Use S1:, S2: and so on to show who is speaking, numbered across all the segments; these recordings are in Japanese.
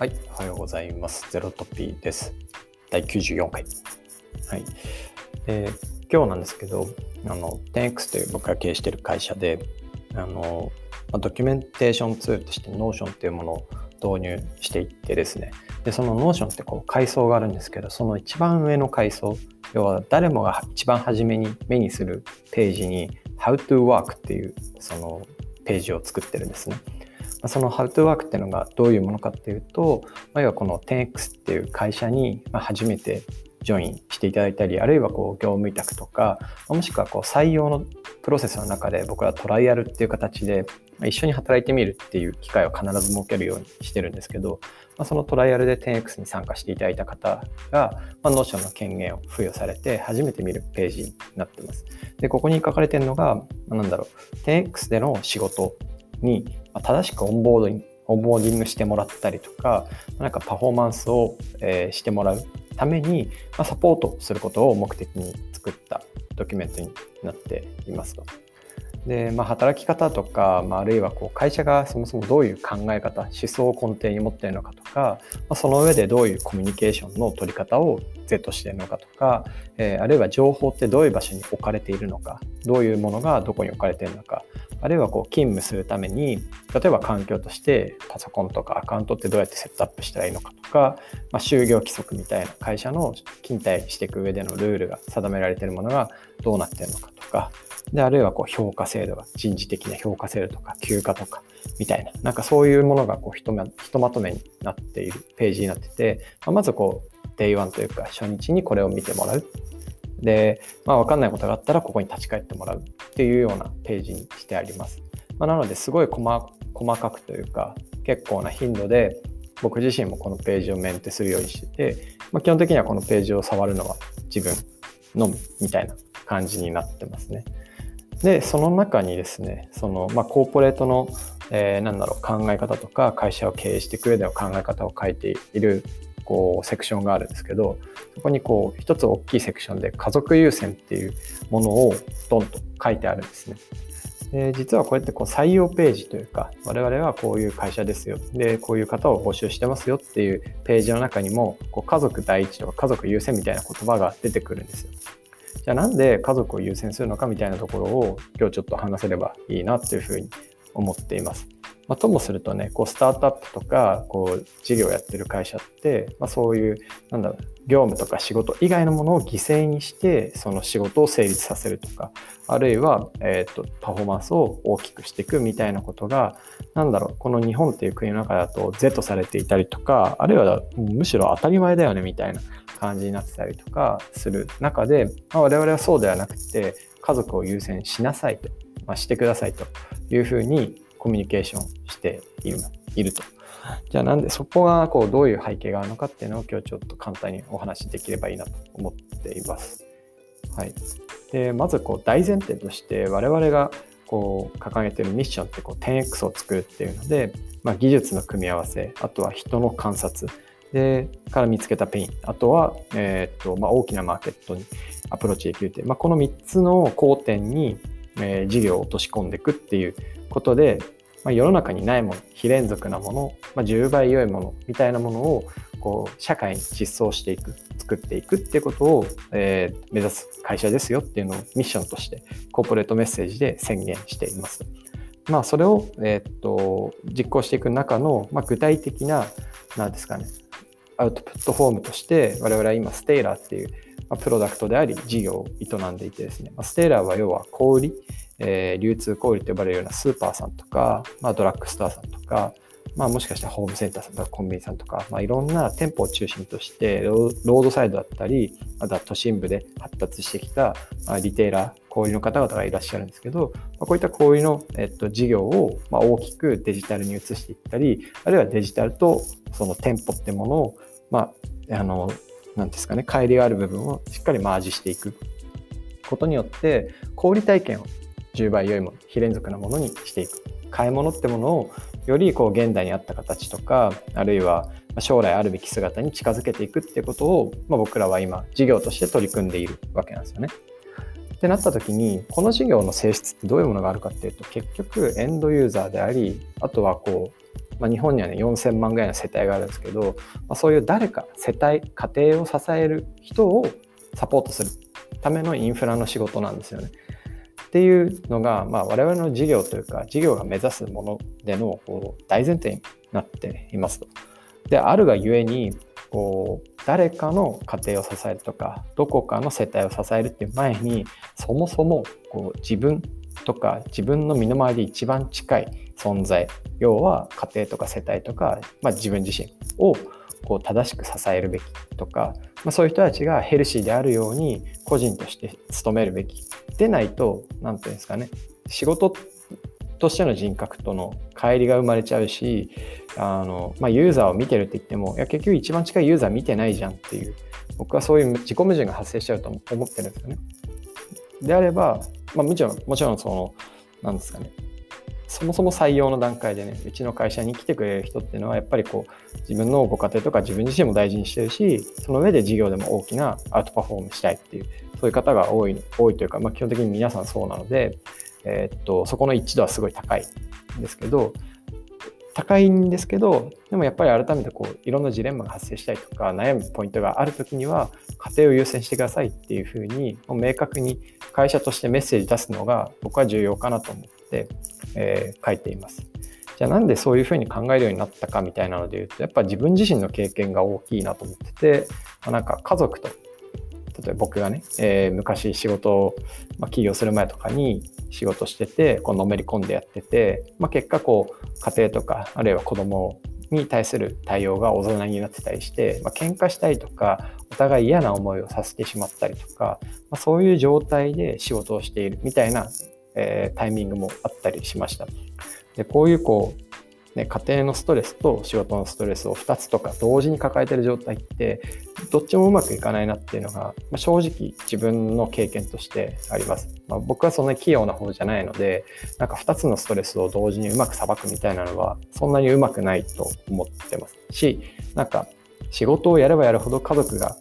S1: はい、おはようございます。ゼロトピーです。第94回。はい。で、今日なんですけど、あの、10X という僕が経営している会社で、あの、ドキュメンテーションツールとして Notion っていうものを導入していってですね、で、その Notion ってこう階層があるんですけど、その一番上の階層、要は誰もが一番初めに目にするページに How to Work っていうそのページを作ってるんですね。その How to Work っていうのがどういうものかっていうと、まあ、要はこの 10X っていう会社に初めてジョインしていただいたり、あるいはこう業務委託とか、もしくはこう採用のプロセスの中で僕はトライアルっていう形で一緒に働いてみるっていう機会を必ず設けるようにしてるんですけど、まあ、そのトライアルで 10X に参加していただいた方が、まあ、 Notion の権限を付与されて初めて見るページになってます。で、ここに書かれてるのが、まあ、なんだろう、10X での仕事に正しくオンボードにオンボーディングしてもらったりとか、なんかパフォーマンスを、えー、してもらうために、まあ、サポートすることを目的に作ったドキュメントになっていますと。で、まあ、働き方とか、まあ、あるいはこう会社がそもそもどういう考え方思想を根底に持っているのかとか、まあ、その上でどういうコミュニケーションの取り方を是としているのかとか、えー、あるいは情報ってどういう場所に置かれているのかどういうものがどこに置かれているのかあるいはこう勤務するために例えば環境としてパソコンとかアカウントってどうやってセットアップしたらいいのかとか、まあ、就業規則みたいな会社の勤怠していく上でのルールが定められているものがどうなっているのかとかであるいはこう評価制度が人事的な評価制度とか休暇とかみたいななんかそういうものがこうひとまひとまとめになっているページになってて、まあ、まずこう Day1 というか初日にこれを見てもらう。で、まあ、分かんないことがあったらここに立ち返ってもらうっていうようなページにしてあります。まあ、なのですごい細かくというか結構な頻度で僕自身もこのページをメンテするようにしてて、まあ、基本的にはこのページを触るのは自分のみみたいな感じになってますね。で、その中にですね、その、まあ、コーポレートの、えー、なんだろう、考え方とか、会社を経営していく上での考え方を書いている、こう、セクションがあるんですけど、そこにこう、一つ大きいセクションで、家族優先っていうものをドンと書いてあるんですね。で実はこうやってこう採用ページというか我々はこういう会社ですよでこういう方を募集してますよっていうページの中にもこう家族第一とか家族優先みたいな言葉が出てくるんですよ。じゃあなんで家族を優先するのかみたいなところを今日ちょっと話せればいいなっていうふうに思っています。まあ、ともするとね、こうスタートアップとか、こう事業やってる会社って、まあ、そういう、なんだろう、業務とか仕事以外のものを犠牲にして、その仕事を成立させるとか、あるいは、え、ー、と、パフォーマンスを大きくしていくみたいなことが、なんだろう、この日本っていう国の中だと是とされていたりとか、あるいはむしろ当たり前だよねみたいな感じになってたりとかする中で、まあ、我々はそうではなくて、家族を優先しなさいと、まあ、してくださいというふうにコミュニケーションしているいると。じゃあなんでそこがこうどういう背景があるのかっていうのを今日ちょっと簡単にお話しできればいいなと思っています。はい、でまずこう大前提として我々がこう掲げてるミッションってこう 10X を作るっていうので、まあ、技術の組み合わせあとは人の観察でから見つけたペインあとは、えーとまあ、大きなマーケットにアプローチできるっていう、まあ、この3つの交点に、えー、事業を落とし込んでいくっていうことで、まあ、世の中にないもの非連続なもの、まあ、10倍良いものみたいなものをこう社会に実装していく作っていくっていうことを、えー、目指す会社ですよっていうのをミッションとしてコーポレートメッセージで宣言しています。まあ、それを、えー、っと実行していく中の、まあ、具体的な何ですかねアウトプットフォームとして我々は今 Stailer っていうまあプロダクトであり事業を営んでいてですね、まあ Stailer は要は小売えー、流通小売と呼ばれるようなスーパーさんとか、まあ、ドラッグストアさんとか、まあ、もしかしたらホームセンターさんとかコンビニさんとか、まあ、いろんな店舗を中心としてロードサイドだったりまた都心部で発達してきた、まあ、 retailer 小売の方々がいらっしゃるんですけど、まあ、こういった小売の、えっと、事業を、まあ、大きくデジタルに移していったりあるいはデジタルとその店舗ってものを、まあ、あのなんですかね乖離がある部分をしっかりマージしていくことによって小売体験を10倍良いもの非連続なものにしていく買い物ってものをよりこう現代に合った形とかあるいは将来あるべき姿に近づけていくっていうことを、まあ、僕らは今事業として取り組んでいるわけなんですよね。ってなった時にこの事業の性質ってどういうものがあるかっていうと結局エンドユーザーでありあとはこうまあ、日本にはね4000万ぐらいの世帯があるんですけど、まあ、そういう誰か世帯家庭を支える人をサポートするためのインフラの仕事なんですよね。っていうのが、まあ、我々の事業というか事業が目指すものでのこう大前提になっていますと。であるがゆえにこう誰かの家庭を支えるとかどこかの世帯を支えるっていう前にそもそもこう自分とか自分の身の回りで一番近い存在要は家庭とか世帯とか、まあ、自分自身をこう正しく支えるべきとか、まあ、そういう人たちがヘルシーであるように個人として努めるべきでないと何て言うんですかね仕事としての人格との乖離が生まれちゃうしあの、まあ、ユーザーを見てるって言ってもいや結局一番近いユーザー見てないじゃんっていう僕はそういう自己矛盾が発生しちゃうと思ってるんですよね。であれば、まあ、もちろんもちろんその何ですかねそもそも採用の段階でねうちの会社に来てくれる人っていうのはやっぱりこう自分のご家庭とか自分自身も大事にしてるしその上で事業でも大きなアウトパフォームしたいっていうそういう方が多い多いというか、まあ、基本的に皆さんそうなので、えー、っとそこの一致度はすごい高いんですけど高いんですけどでもやっぱり改めてこういろんなジレンマが発生したりとか悩むポイントがある時には家庭を優先してくださいっていうふうに明確に会社としてメッセージ出すのが僕は重要かなと思って、えー、書いています。じゃあなんでそういうふうに考えるようになったかみたいなので言うとやっぱ自分自身の経験が大きいなと思っててなんか家族と例えば僕がね、えー、昔仕事を、まあ、起業する前とかに仕事しててこうのめり込んでやってて、まあ、結果こう家庭とかあるいは子供に対する対応が大人になってたりして、まあ、喧嘩したりとかお互い嫌な思いをさせてしまったりとか、まあ、そういう状態で仕事をしているみたいな、えー、タイミングもあったりしました。でこういうこうね、家庭のストレスと仕事のストレスを2つとか同時に抱えてる状態ってどっちもうまくいかないなっていうのが、まあ、正直自分の経験としてあります。まあ、僕はそんなに器用な方じゃないのでなんか2つのストレスを同時にうまくさばくみたいなのはそんなにうまくないと思ってますしなんか仕事をやればやるほど家族が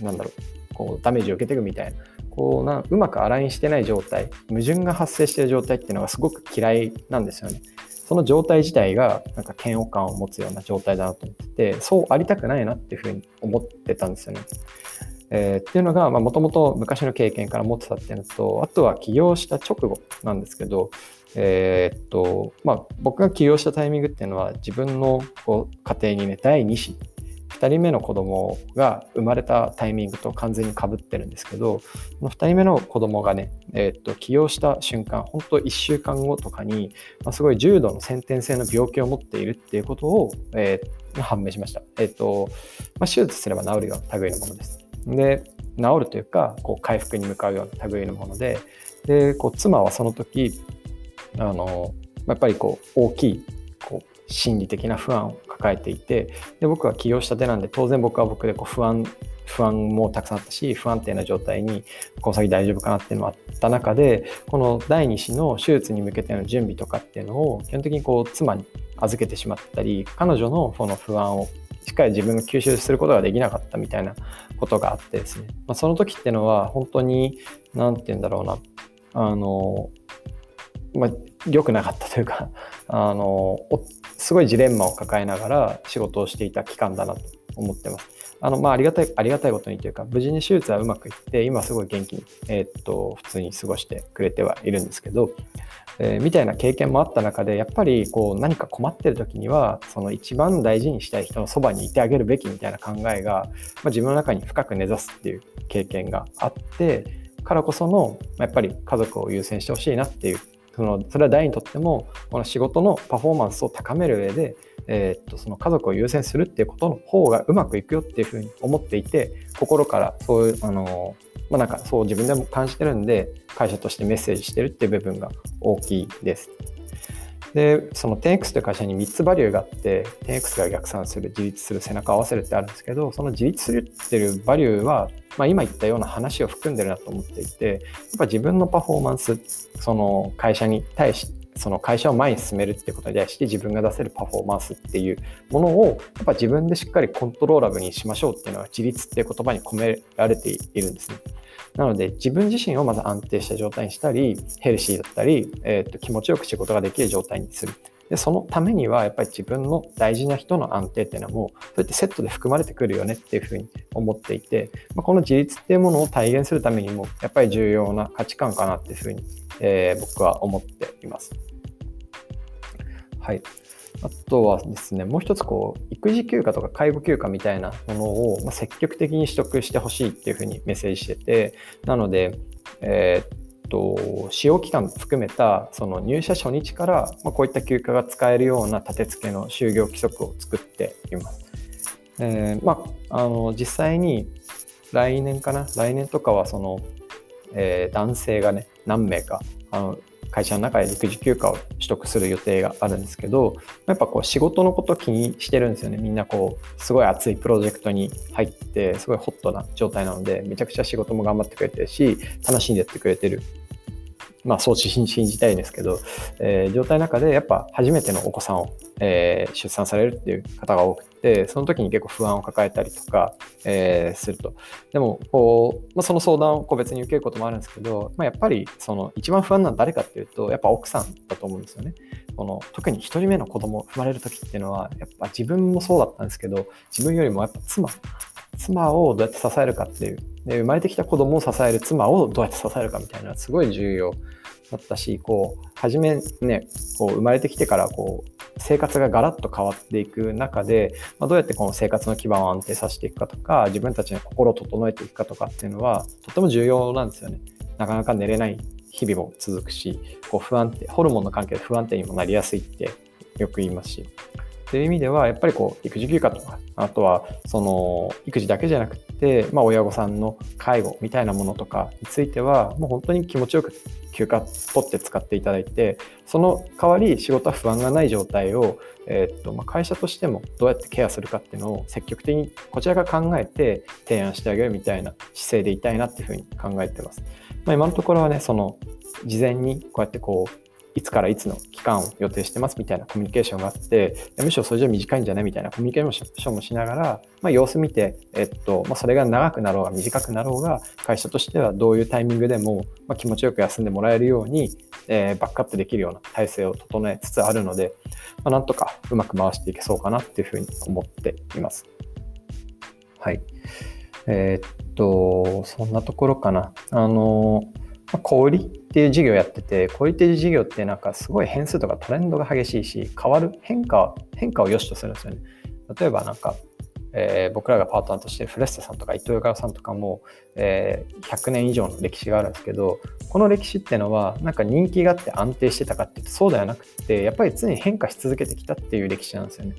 S1: なんだろうこうダメージを受けていくみたいなこうなうまくアラインしてない状態矛盾が発生している状態っていうのがすごく嫌いなんですよね。その状態自体がなんか嫌悪感を持つような状態だなと思っててそうありたくないなっていうふうに思ってたんですよね。えー、っていうのがもともと昔の経験から持ってたっていうのとあとは起業した直後なんですけど、えー、っとまあ、僕が起業したタイミングっていうのは自分のこう家庭にね第2子2人目の子供が生まれたタイミングと完全にかぶってるんですけど、この2人目の子供がね、えー、っと起用した瞬間、本当1週間後とかに、まあ、すごい重度の先天性の病気を持っているっていうことを、えー、判明しました。えー、っとまあ、手術すれば治るような類のものです。で、治るというか、こう回復に向かうような類のもので、でこう妻はその時あのやっぱりこう大きいこう心理的な不安を抱えていてで僕は起業したてなんで当然僕は僕でこう不安不安もたくさんあったし不安定な状態にこの先大丈夫かなっていうのもあった中でこの第2子の手術に向けての準備とかっていうのを基本的にこう妻に預けてしまったり彼女のその不安をしっかり自分が吸収することができなかったみたいなことがあってですね、まあ、その時っていうのは本当に何て言うんだろうな。あのまあ良くなかったというかあのすごいジレンマを抱えながら仕事をしていた期間だなと思ってます。あのまあ、ありがたいありがたいことにというか無事に手術はうまくいって今すごい元気に、えー、っと普通に過ごしてくれてはいるんですけど、えー、みたいな経験もあった中でやっぱりこう何か困ってる時にはその一番大事にしたい人のそばにいてあげるべきみたいな考えが、まあ、自分の中に深く根ざすっていう経験があってからこそのやっぱり家族を優先してほしいなっていうそのそれは誰にとってもこの仕事のパフォーマンスを高める上で、えー、っとその家族を優先するっていうことの方がうまくいくよっていうふうに思っていて心からそういうあのまあなんかそう自分でも感じてるんで会社としてメッセージしてるっていう部分が大きいです。で、その 10X という会社に3つバリューがあって、10X が逆算する、自立する、背中を合わせるってあるんですけど、その自立するっていうバリューは、まあ、今言ったような話を含んでるなと思っていて、やっぱ自分のパフォーマンス、その会社に対しその会社を前に進めるってことに対して自分が出せるパフォーマンスっていうものをやっぱ自分でしっかりコントローラブにしましょうっていうのは自立っていう言葉に込められているんですね。なので自分自身をまず安定した状態にしたりヘルシーだったり、えー、と気持ちよく仕事ができる状態にするでそのためにはやっぱり自分の大事な人の安定っていうのはもうそうやってセットで含まれてくるよねっていうふうに思っていて、まあ、この自立っていうものを体現するためにもやっぱり重要な価値観かなっていうふうに、えー、僕は思っています。はい。あとはですね、もう一つこう、育児休暇とか介護休暇みたいなものを、ま積極的に取得してほしいっていうふうにメッセージしてて、なので、えー、っと、使用期間含めたその入社初日から、まあこういった休暇が使えるような立て付けの就業規則を作っています。えー、まあ、あの実際に来年かな？来年とかはその、えー、男性がね何名かあの会社の中で育児休暇を取得する予定があるんですけどやっぱこう仕事のこと気にしてるんですよね。みんなこうすごい熱いプロジェクトに入ってすごいホットな状態なのでめちゃくちゃ仕事も頑張ってくれてるし楽しんでやってくれてるまあ、そう信じたいですけど、えー、状態の中でやっぱ初めてのお子さんを、えー、出産されるっていう方が多くて、その時に結構不安を抱えたりとか、えー、すると。でも、こう、まあ、その相談を個別に受けることもあるんですけど、まあ、やっぱりその一番不安なのは誰かっていうと、やっぱ奥さんだと思うんですよね。この特に1人目の子供生まれる時っていうのは、やっぱ自分もそうだったんですけど、自分よりもやっぱ妻、妻をどうやって支えるかっていうで生まれてきた子供を支える妻をどうやって支えるかみたいなすごい重要だったしこう初めねこう生まれてきてからこう生活がガラッと変わっていく中で、まあ、どうやってこの生活の基盤を安定させていくかとか自分たちの心を整えていくかとかっていうのはとても重要なんですよね。なかなか寝れない日々も続くしこう不安定ホルモンの関係で不安定にもなりやすいってよく言いますしという意味ではやっぱりこう育児休暇とかあとはその育児だけじゃなくて、まあ、親御さんの介護みたいなものとかについてはもう本当に気持ちよく休暇取って使っていただいてその代わり仕事は不安がない状態を、えー、っとまあ、会社としてもどうやってケアするかっていうのを積極的にこちらが考えて提案してあげるみたいな姿勢でいたいなっていうふうに考えてます。まあ、今のところはねその事前にこうやってこういつからいつの期間を予定してますみたいなコミュニケーションがあって、むしろそれじゃ短いんじゃないみたいなコミュニケーションもしながら、まあ、様子見て、えっとまあ、それが長くなろうが短くなろうが、会社としてはどういうタイミングでも、まあ、気持ちよく休んでもらえるように、えー、バックアップできるような体制を整えつつあるので、まあ、なんとかうまく回していけそうかなっていうふうに思っています。はい。えー、っと、そんなところかな。あのまあ、小売りっていう事業やってて、小売っていう事業ってなんかすごい変数とかトレンドが激しいし、変わる、変化、変化を良しとするんですよね。例えばなんか、えー、僕らがパートナーとしてフレスタさんとか伊藤洋華さんとかも、えー、100年以上の歴史があるんですけどこの歴史っていうのはなんか人気があって安定してたかっていうとそうではなくてやっぱり常に変化し続けてきたっていう歴史なんですよね。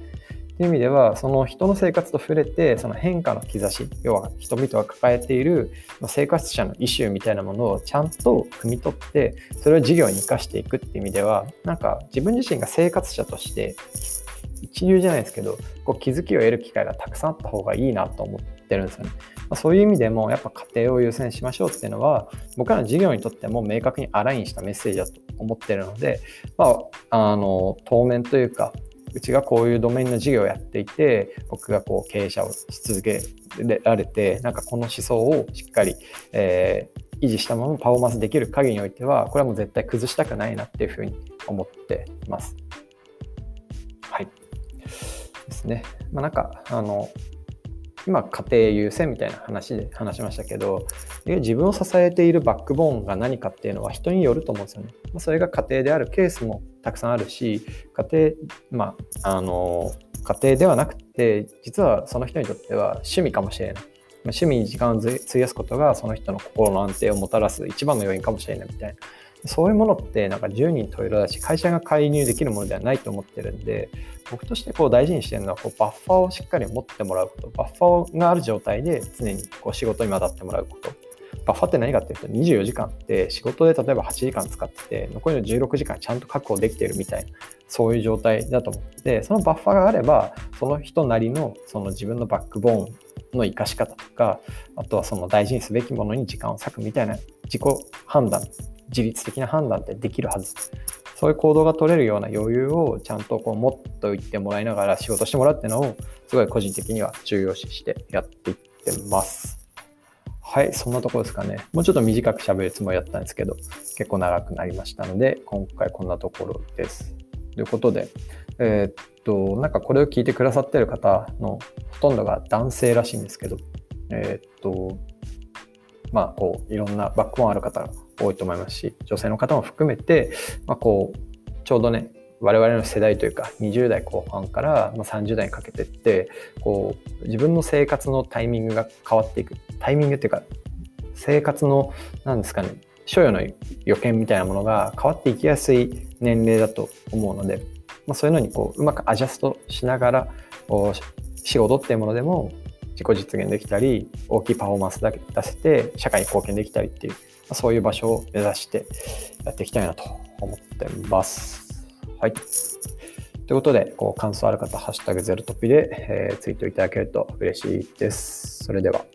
S1: という意味ではその人の生活と触れてその変化の兆し要は人々が抱えている生活者のイシューみたいなものをちゃんと汲み取ってそれを事業に生かしていくっていう意味ではなんか自分自身が生活者として一流じゃないですけどこう気づきを得る機会がたくさんあった方がいいなと思ってるんですよね。ま、そういう意味でもやっぱ家庭を優先しましょうっていうのは僕らの事業にとっても明確にアラインしたメッセージだと思ってるので、まあ、あの当面というかうちがこういうドメインの事業をやっていて僕がこう経営者をし続けられてなんかこの思想をしっかり、えー、維持したままパフォーマンスできる限りにおいてはこれはもう絶対崩したくないなっていうふうに思ってます。はい。ですね。まあ、なんかあの今家庭優先みたいな話で話しましたけど自分を支えているバックボーンが何かっていうのは人によると思うんですよね。それが家庭であるケースもたくさんあるし家庭まああの家庭ではなくて実はその人にとっては趣味かもしれない。趣味に時間を費やすことがその人の心の安定をもたらす一番の要因かもしれないみたいな。そういうものってなんか10人十色だし会社が介入できるものではないと思ってるんで僕としてこう大事にしてるのはこうバッファーをしっかり持ってもらうこと。バッファーがある状態で常にこう仕事に混ざってもらうこと。バッファーって何かっていうと24時間って仕事で例えば8時間使ってて残りの16時間ちゃんと確保できてるみたいなそういう状態だと思って。そのバッファーがあればその人なりのその自分のバックボーンの生かし方とかあとはその大事にすべきものに時間を割くみたいな自己判断自律的な判断ってできるはず。そういう行動が取れるような余裕をちゃんとこう持っといてもらいながら仕事してもらうっていうのをすごい個人的には重要視してやっていってます。はい、そんなとこですかね。もうちょっと短く喋るつもりだったんですけど、結構長くなりましたので、今回こんなところです。ということで、えー、っと、なんかこれを聞いてくださってる方のほとんどが男性らしいんですけど、えー、っと、まあ、こう、いろんなバックボーンある方が多いと思いますし、女性の方も含めて、まあ、こう、ちょうどね、我々の世代というか20代後半から30代にかけてってこう自分の生活のタイミングが変わっていく。タイミングっていうか生活の何ですかね所与の予見みたいなものが変わっていきやすい年齢だと思うので、まあ、そういうのにこううまくアジャストしながら仕事っていうものでも自己実現できたり大きいパフォーマンスだけ出せて社会に貢献できたりっていう、そういう場所を目指してやっていきたいなと思ってます。はい。ということで、こう感想ある方、ハッシュタグゼロトピで、えー、ツイートいただけると嬉しいです。それでは。